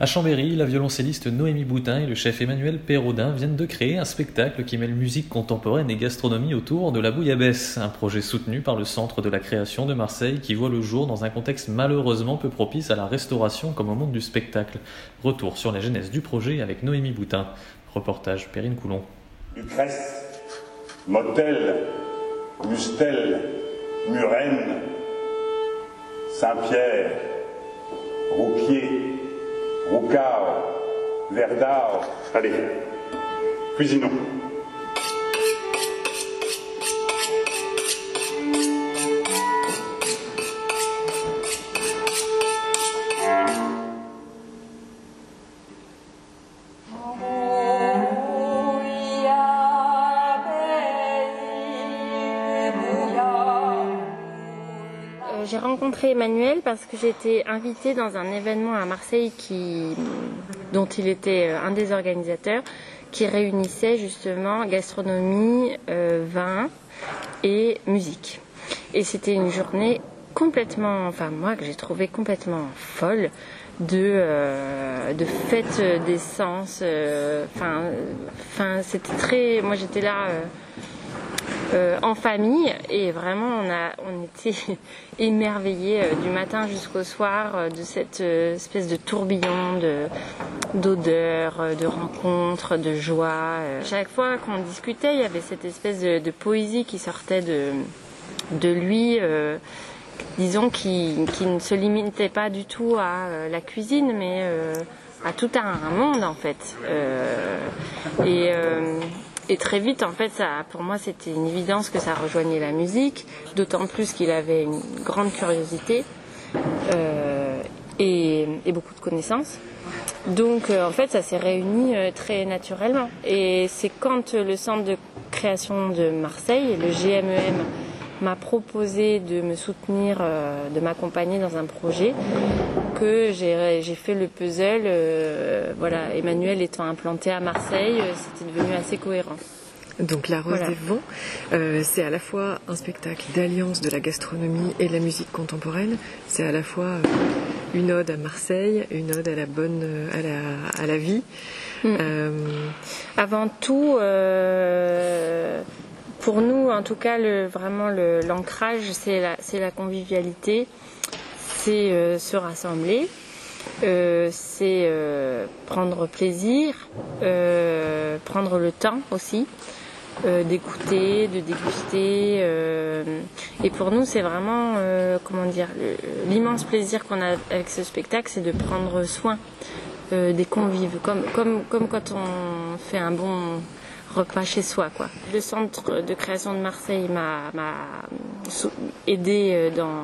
À Chambéry, la violoncelliste Noémie Boutin et le chef Emmanuel Perraudin viennent de créer un spectacle qui mêle musique contemporaine et gastronomie autour de la bouillabaisse, un projet soutenu par le Centre de la création de Marseille qui voit le jour dans un contexte malheureusement peu propice à la restauration comme au monde du spectacle. Retour sur la genèse du projet avec Noémie Boutin. Reportage Perrine Coulon. Motel, Mustel, Murène, Saint-Pierre, Roucard, Verdard. Allez, cuisinons. J'ai rencontré Emmanuel parce que j'étais invitée dans un événement à Marseille qui, dont il était euh, un des organisateurs, qui réunissait justement gastronomie, euh, vin et musique. Et c'était une journée complètement, enfin moi que j'ai trouvé complètement folle de euh, de fête des euh, Enfin, enfin c'était très, moi j'étais là. Euh, en famille et vraiment on a on était émerveillés euh, du matin jusqu'au soir euh, de cette espèce de tourbillon de d'odeurs, de rencontres, de joie. Chaque fois qu'on discutait, il y avait cette espèce de, poésie qui sortait de de lui. disons qui, qui ne se limitait pas du tout à la cuisine mais à tout un, un monde en fait et et très vite, en fait, ça, pour moi, c'était une évidence que ça rejoignait la musique, d'autant plus qu'il avait une grande curiosité euh, et, beaucoup de connaissances. Donc, euh, en fait, ça s'est réuni euh, très naturellement. Et c'est quand le centre de création de Marseille, le GMEM, m'a proposé de me soutenir, euh, de m'accompagner dans un projet, que j'ai fait le puzzle. euh, voilà, Emmanuel étant implanté à Marseille, euh, c'était devenu assez cohérent. Donc La Rose Voilà. des Vents, euh, c'est à la fois un spectacle d'alliance de la gastronomie et de la musique contemporaine. C'est à la fois euh, une ode à Marseille, une ode à la bonne, euh, à la, à la vie. Mm. Euh, Avant tout, pour nous, en tout cas, vraiment l'ancrage, c'est la, convivialité, c'est euh, se rassembler, euh, c'est euh, prendre plaisir, prendre le temps aussi. d'écouter, de déguster. et pour nous, c'est vraiment, comment dire, l'immense plaisir qu'on a avec ce spectacle, c'est de prendre soin des convives, comme quand on fait un bon repas chez soi. Quoi. Le centre de création de Marseille m'a aidé euh, dans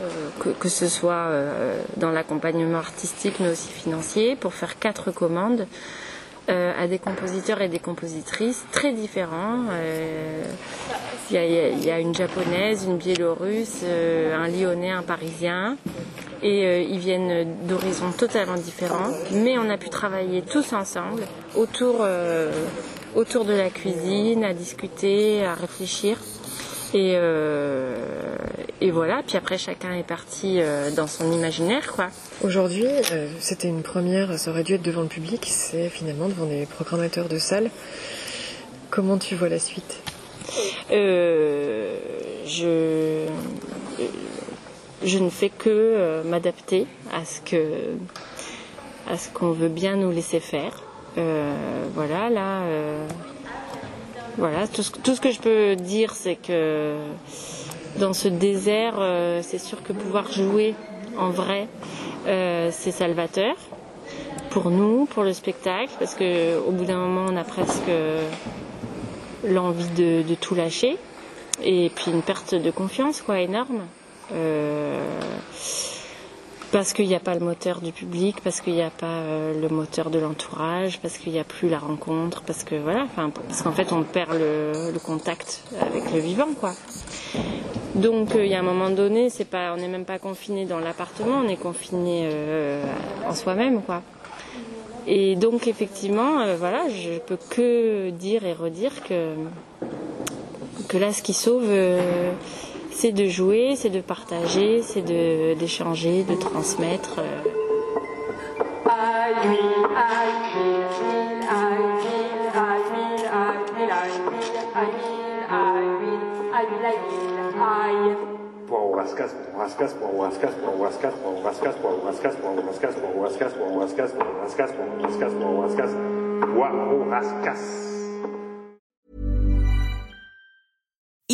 euh, que, ce soit euh, dans l'accompagnement artistique mais aussi financier pour faire quatre commandes à des compositeurs et des compositrices très différents. Il y, a, une japonaise, une biélorusse, un lyonnais, un parisien. Et ils viennent d'horizons totalement différents. Mais on a pu travailler tous ensemble autour, euh, autour de la cuisine, à discuter, à réfléchir. Et, euh, et voilà, puis après chacun est parti euh, dans son imaginaire, quoi. Aujourd'hui, euh, c'était une première, ça aurait dû être devant le public, c'est finalement devant des programmateurs de salles. Comment tu vois la suite? Je, je ne fais que m'adapter à ce que à ce qu'on veut bien nous laisser faire. Euh, voilà, là, euh, voilà, tout ce, tout ce que je peux dire, c'est que dans ce désert, euh, c'est sûr que pouvoir jouer en vrai, c'est salvateur pour nous, pour le spectacle, parce que au bout d'un moment, on a presque l'envie de, tout lâcher. et puis une perte de confiance quoi énorme. Parce qu'il n'y a pas le moteur du public, parce qu'il n'y a pas euh, le moteur de l'entourage, parce qu'il n'y a plus la rencontre, parce que voilà, parce qu'en fait on perd le, contact avec le vivant, quoi. Donc euh, il y a un moment donné, c'est pas, on n'est même pas confiné dans l'appartement, on est confiné euh, en soi-même, quoi. Et donc effectivement, euh, voilà, je peux que dire et redire que que là, ce qui sauve c'est de jouer, c'est de partager, c'est de, d'échanger, de transmettre.